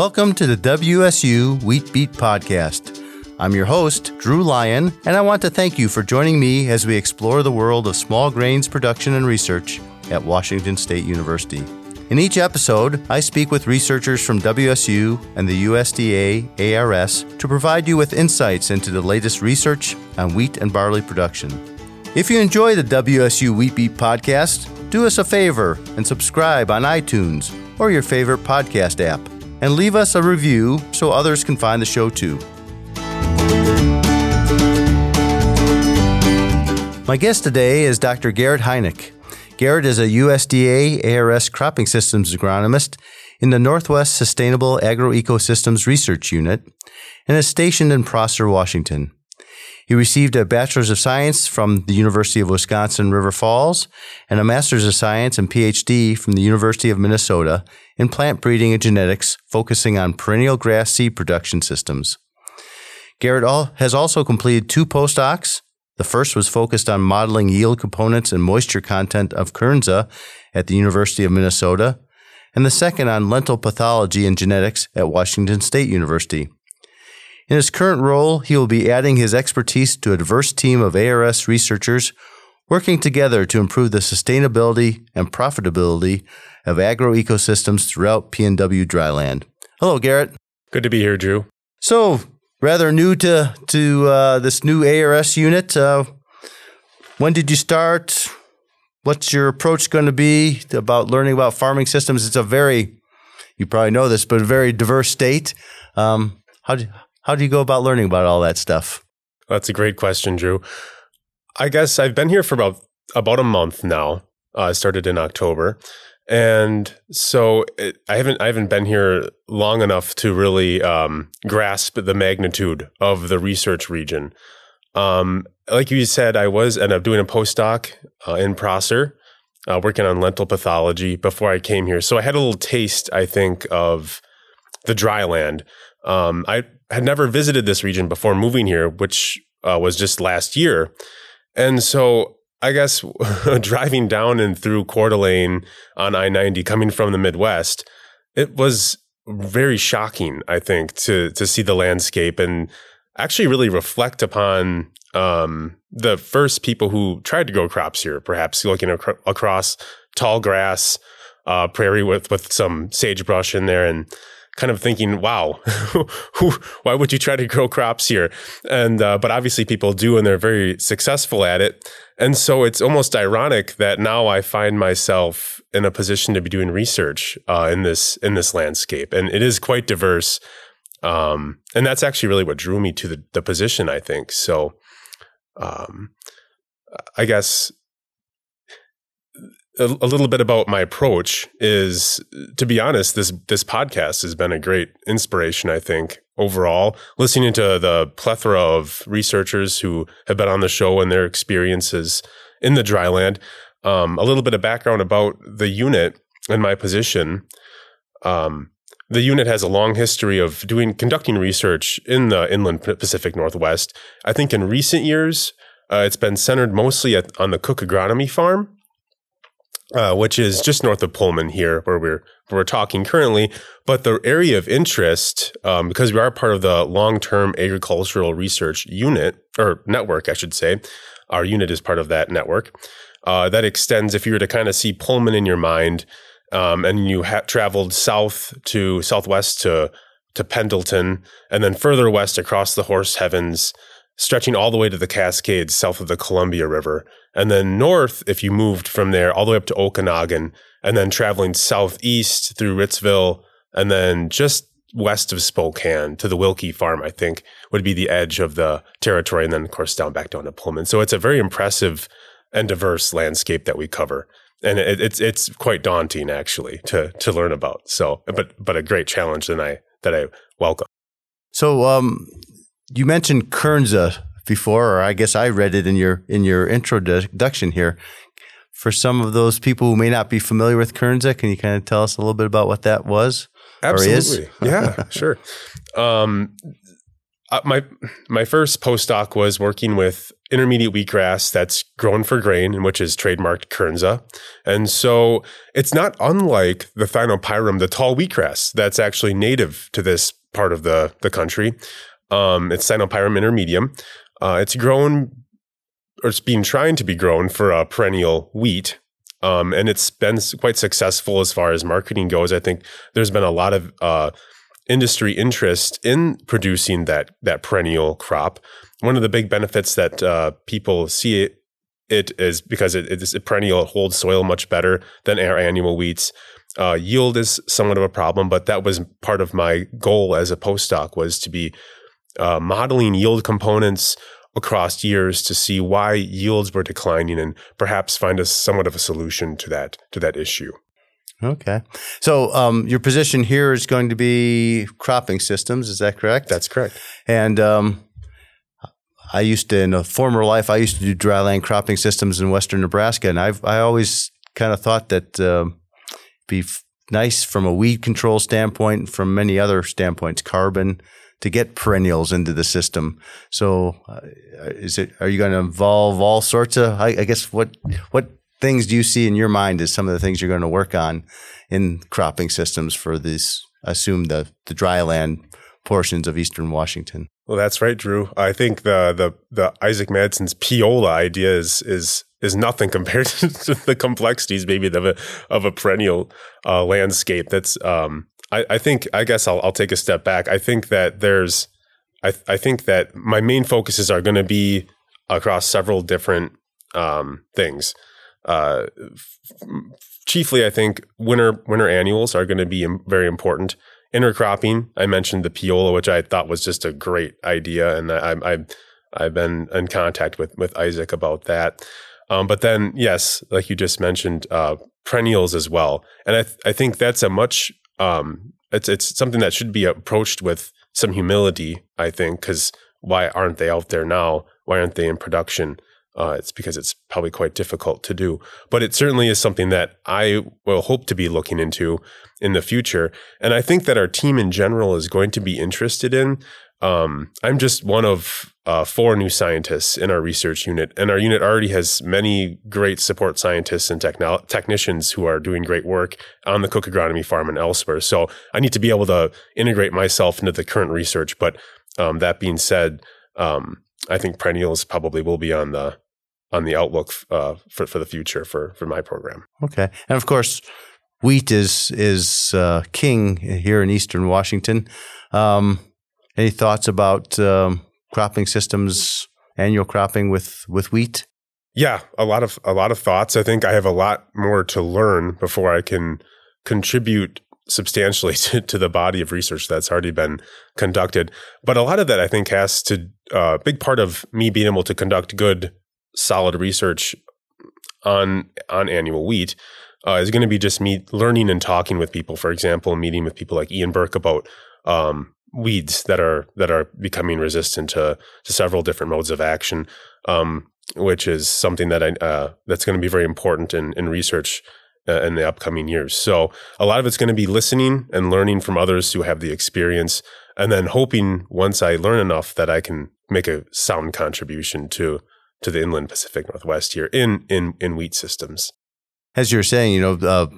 welcome to the WSU Wheat Beat Podcast. I'm your host, Drew Lyon, and I want to thank you for joining me as we explore the world of small grains production and research at Washington State University. In each episode, I speak with researchers from WSU and the USDA ARS to provide you with insights into the latest research on wheat and barley production. If you enjoy the WSU Wheat Beat podcast, do us a favor and subscribe on iTunes or your favorite podcast app, and leave us a review so others can find the show too. My guest today is Dr. Garrett Heineck. Garrett is a USDA ARS cropping systems agronomist in the Northwest Sustainable Agroecosystems Research Unit and is stationed in Prosser, Washington. He received a Bachelor's of Science from the University of Wisconsin River Falls and a Master's of Science and PhD from the University of Minnesota in plant breeding and genetics, focusing on perennial grass seed production systems. Garrett has also completed two postdocs the first was focused on modeling yield components and moisture content of Kernza at the University of Minnesota, and the second on lentil pathology and genetics at Washington State University. In his current role, he will be adding his expertise to a diverse team of ARS researchers working together to improve the sustainability and profitability of agroecosystems throughout PNW dryland. Hello, Garrett. Good to be here, Drew. So, rather new to to uh, this new ARS unit. Uh, when did you start? What's your approach going to be about learning about farming systems? It's a very, you probably know this, but a very diverse state. Um, how do how do you go about learning about all that stuff? That's a great question, Drew. I guess I've been here for about about a month now. Uh, I started in October, and so it, I haven't I haven't been here long enough to really um, grasp the magnitude of the research region. Um, like you said, I was ended up doing a postdoc uh, in Prosser, uh, working on lentil pathology before I came here. So I had a little taste, I think, of the dry land. Um, I had never visited this region before moving here, which uh, was just last year, and so I guess driving down and through Coeur d'Alene on I 90 coming from the Midwest, it was very shocking, I think, to, to see the landscape and actually really reflect upon um, the first people who tried to grow crops here, perhaps looking ac- across tall grass, uh, prairie with, with some sagebrush in there and kind of thinking, wow, why would you try to grow crops here? And, uh, but obviously people do and they're very successful at it. And so it's almost ironic that now I find myself in a position to be doing research uh, in this in this landscape, and it is quite diverse. Um, and that's actually really what drew me to the, the position. I think so. Um, I guess a, a, little bit about my approach is, to be honest, this this podcast has been a great inspiration. I think overall, listening to the plethora of researchers who have been on the show and their experiences in the dryland. Um, a little bit of background about the unit and my position. Um, the unit has a long history of doing conducting research in the inland Pacific Northwest. I think in recent years, uh, it's been centered mostly at, on the Cook Agronomy Farm, uh, which is just north of Pullman here, where we're where we're talking currently. But the area of interest, um, because we are part of the long term agricultural research unit or network, I should say, our unit is part of that network. Uh, that extends if you were to kind of see Pullman in your mind, um, and you ha- traveled south to southwest to to Pendleton, and then further west across the Horse Heavens stretching all the way to the Cascades south of the Columbia River. And then north, if you moved from there all the way up to Okanogan, and then traveling southeast through Ritzville, and then just west of Spokane to the Wilke Farm, I think would be the edge of the territory. And then, of course, down back down to Pullman. So it's a very impressive and diverse landscape that we cover. And it, it's it's quite daunting actually to to learn about. So, but but a great challenge that I that I welcome. So, um, you mentioned Kernza before, or I guess I read it in your in your introduction here. For some of those people who may not be familiar with Kernza, can you kind of tell us a little bit about what that was? Absolutely. yeah, sure. Um, uh, my my first postdoc was working with intermediate wheatgrass that's grown for grain, and which is trademarked Kernza. And so it's not unlike the Thinopyrum, the tall wheatgrass that's actually native to this part of the the country. Um, it's Thinopyrum intermedium. Uh, it's grown, or it's being trying to be grown for a perennial wheat. Um, and it's been quite successful as far as marketing goes. I think there's been a lot of uh, industry interest in producing that that perennial crop. One of the big benefits that uh, people see it, it is because it, it is a perennial. It holds soil much better than our annual wheats. Uh, yield is somewhat of a problem, but that was part of my goal as a postdoc was to be uh, modeling yield components across years to see why yields were declining and perhaps find a somewhat of a solution to that to that issue. Okay. So um, your position here is going to be cropping systems. Is that correct? That's correct. And um, I used to, in a former life, I used to do dryland cropping systems in western Nebraska, and I've I always kind of thought that uh, be f- nice from a weed control standpoint, from many other standpoints, carbon to get perennials into the system. So, uh, is it? Are you going to involve all sorts of? I, I guess what what things do you see in your mind as some of the things you're going to work on in cropping systems for these? Assume the the dry land portions of eastern Washington. Well, that's right, Drew. I think the the the Isaac Madsen's Peaola idea is is is nothing compared to the complexities maybe of a of a perennial uh, landscape. That's um, I, I think I guess I'll I'll take a step back. I think that there's I I think that my main focuses are going to be across several different um, things. Uh, f- chiefly, I think winter winter annuals are going to be very important. Intercropping, I mentioned the Peaola, which I thought was just a great idea, and I, I, I've been in contact with with Isaac about that. Um, but then, yes, like you just mentioned, uh, perennials as well, and I th- I think that's a much um, it's it's something that should be approached with some humility. I think because why aren't they out there now? Why aren't they in production? Uh, it's because it's probably quite difficult to do. But it certainly is something that I will hope to be looking into in the future. And I think that our team in general is going to be interested in. Um, I'm just one of uh, four new scientists in our research unit, and our unit already has many great support scientists and techno- technicians who are doing great work on the Cook Agronomy Farm and elsewhere. So I need to be able to integrate myself into the current research. But um, that being said, um, I think perennials probably will be on the on the outlook uh, for for the future for for my program. Okay, and of course, wheat is is uh, king here in Eastern Washington. Um, any thoughts about um, cropping systems, annual cropping with with wheat? Yeah, a lot of a lot of thoughts. I think I have a lot more to learn before I can contribute substantially to, to the body of research that's already been conducted. But a lot of that I think has to a uh, big part of me being able to conduct good, solid research on on annual wheat uh, is going to be just me learning and talking with people. For example, meeting with people like Ian Burke about um, weeds that are that are becoming resistant to to several different modes of action, um, which is something that I uh, that's going to be very important in in research uh, in the upcoming years. So a lot of it's going to be listening and learning from others who have the experience, and then hoping once I learn enough that I can make a sound contribution to to the inland Pacific Northwest here in in in wheat systems. As you're saying, you know, uh,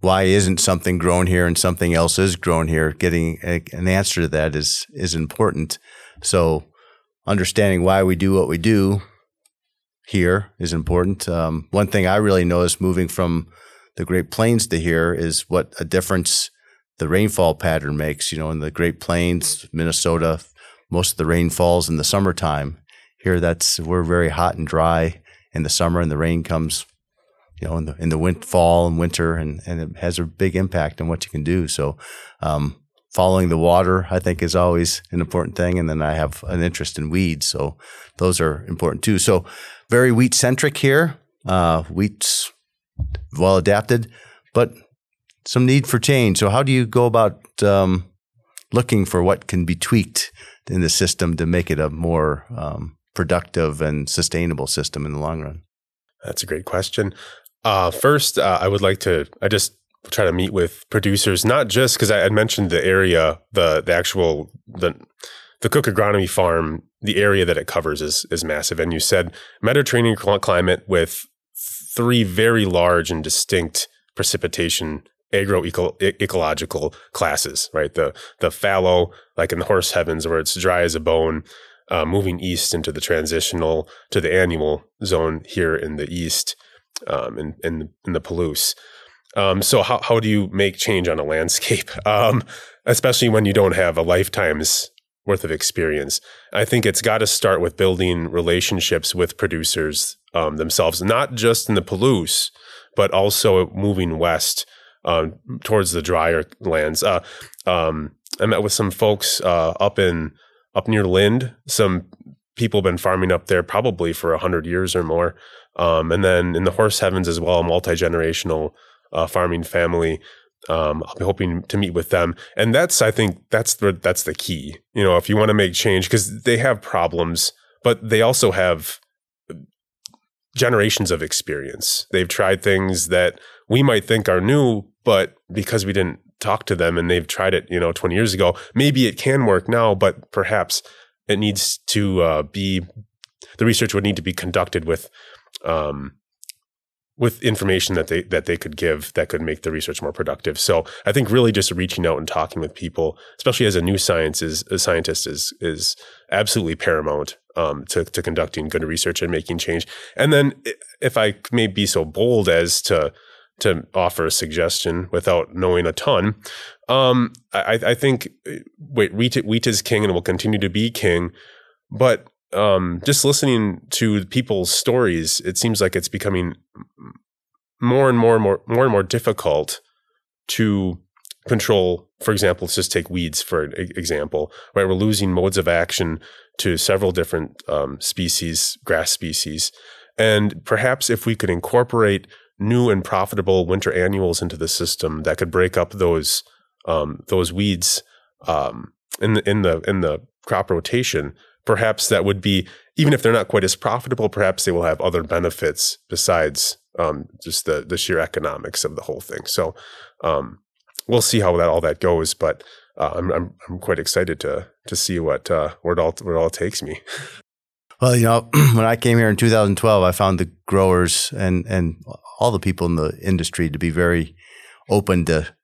why isn't something grown here and something else is grown here? Getting a, an answer to that is is important. So understanding why we do what we do here is important. Um, one thing I really noticed moving from the Great Plains to here is what a difference the rainfall pattern makes. You know, in the Great Plains, Minnesota, most of the rain falls in the summertime. Here, that's we're very hot and dry in the summer, and the rain comes you know, in the in the fall and winter, and and it has a big impact on what you can do. So, um, following the water, I think, is always an important thing. And then I have an interest in weeds, so those are important too. So, very wheat centric here. Uh, wheat's well adapted, but some need for change. So, how do you go about um, looking for what can be tweaked in the system to make it a more um, productive and sustainable system in the long run? That's a great question. Uh, first, uh, I would like to. I just try to meet with producers, not just because I had mentioned the area, the the actual the the Cook Agronomy Farm, the area that it covers is is massive. And you said Mediterranean climate with three very large and distinct precipitation agroecological classes, right? The the fallow, like in the horse heavens, where it's dry as a bone, uh, moving east into the transitional to the annual zone here in the east, um, in in the Palouse. Um, so how how do you make change on a landscape, um, especially when you don't have a lifetime's worth of experience? I think it's got to start with building relationships with producers um, themselves, not just in the Palouse, but also moving west um, towards the drier lands. Uh, um, I met with some folks uh, up in up near Lind. Some people have been farming up there probably for a hundred years or more. Um, and then in the horse heavens as well, a multi generational uh, farming family. Um, I'll be hoping to meet with them, and that's I think that's the that's the key. You know, if you want to make change, because they have problems, but they also have generations of experience. They've tried things that we might think are new, but because we didn't talk to them and they've tried it, you know, 20 years ago, maybe it can work now, but perhaps it needs to uh, be the research would need to be conducted with um, with information that they that they could give that could make the research more productive. So I think really just reaching out and talking with people, especially as a new science is a scientist is is absolutely paramount um, to to conducting good research and making change. And then if I may be so bold as to to offer a suggestion without knowing a ton. Um, I, I, think wait, wheat, wheat is king and will continue to be king. But um, just listening to people's stories, it seems like it's becoming more and more and more more and more difficult to control. For example, let's just take weeds for example, right? We're losing modes of action to several different um, species, grass species, and perhaps if we could incorporate new and profitable winter annuals into the system that could break up those um, those weeds um, in the in the in the crop rotation. Perhaps that would be even if they're not quite as profitable. Perhaps they will have other benefits besides um, just the the sheer economics of the whole thing. So um, we'll see how that all that goes. But uh, I'm, I'm I'm quite excited to to see what uh, where it all where it all takes me. Well, you know, when I came here in 2012, I found the growers and and all the people in the industry to be very open to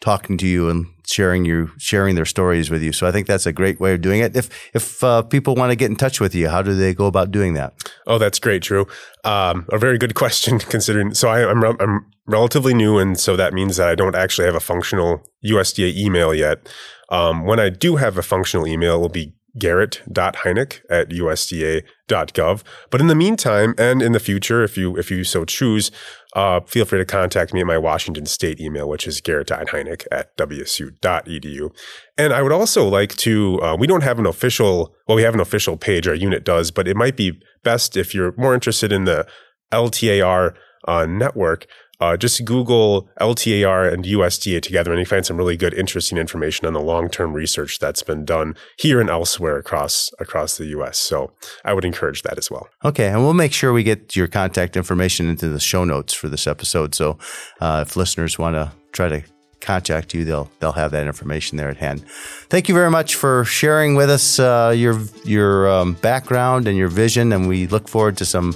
talking to you and sharing you sharing their stories with you. So I think that's a great way of doing it. If if uh, people want to get in touch with you, how do they go about doing that? Oh, that's great, Drew. Um, a very good question considering. So I, am I'm, I'm relatively new, and so that means that I don't actually have a functional USDA email yet. Um, when I do have a functional email, it will be garrett.heineck at usda.gov. But in the meantime, and in the future, if you if you so choose, uh, feel free to contact me at my Washington State email, which is garrett.heineck at wsu.edu. And I would also like to, uh, we don't have an official, well, we have an official page, our unit does, but it might be best if you're more interested in the LTAR uh, network uh, just Google LTAR and USDA together, and you find some really good, interesting information on the long-term research that's been done here and elsewhere across across the U.S. So I would encourage that as well. Okay, and we'll make sure we get your contact information into the show notes for this episode. So uh, if listeners want to try to contact you, they'll they'll have that information there at hand. Thank you very much for sharing with us uh, your your um, background and your vision, and we look forward to some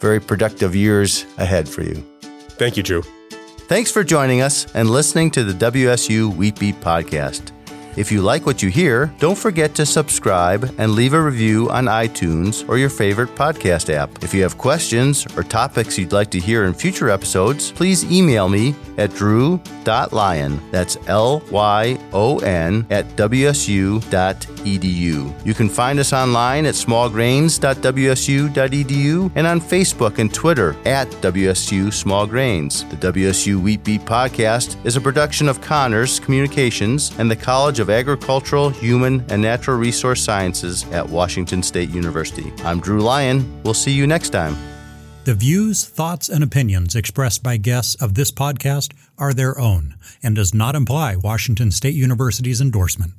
very productive years ahead for you. Thank you, Drew. Thanks for joining us and listening to the WSU Wheat Beat podcast. If you like what you hear, don't forget to subscribe and leave a review on iTunes or your favorite podcast app. If you have questions or topics you'd like to hear in future episodes, please email me at drew.lyon, that's L Y O N, at wsu.edu. You can find us online at smallgrains.wsu.edu and on Facebook and Twitter at WSU Small Grains. The WSU Wheat Beat podcast is a production of Connors Communications and the College of of Agricultural, Human, and Natural Resource Sciences at Washington State University. I'm Drew Lyon. We'll see you next time. The views, thoughts, and opinions expressed by guests of this podcast are their own and does not imply Washington State University's endorsement.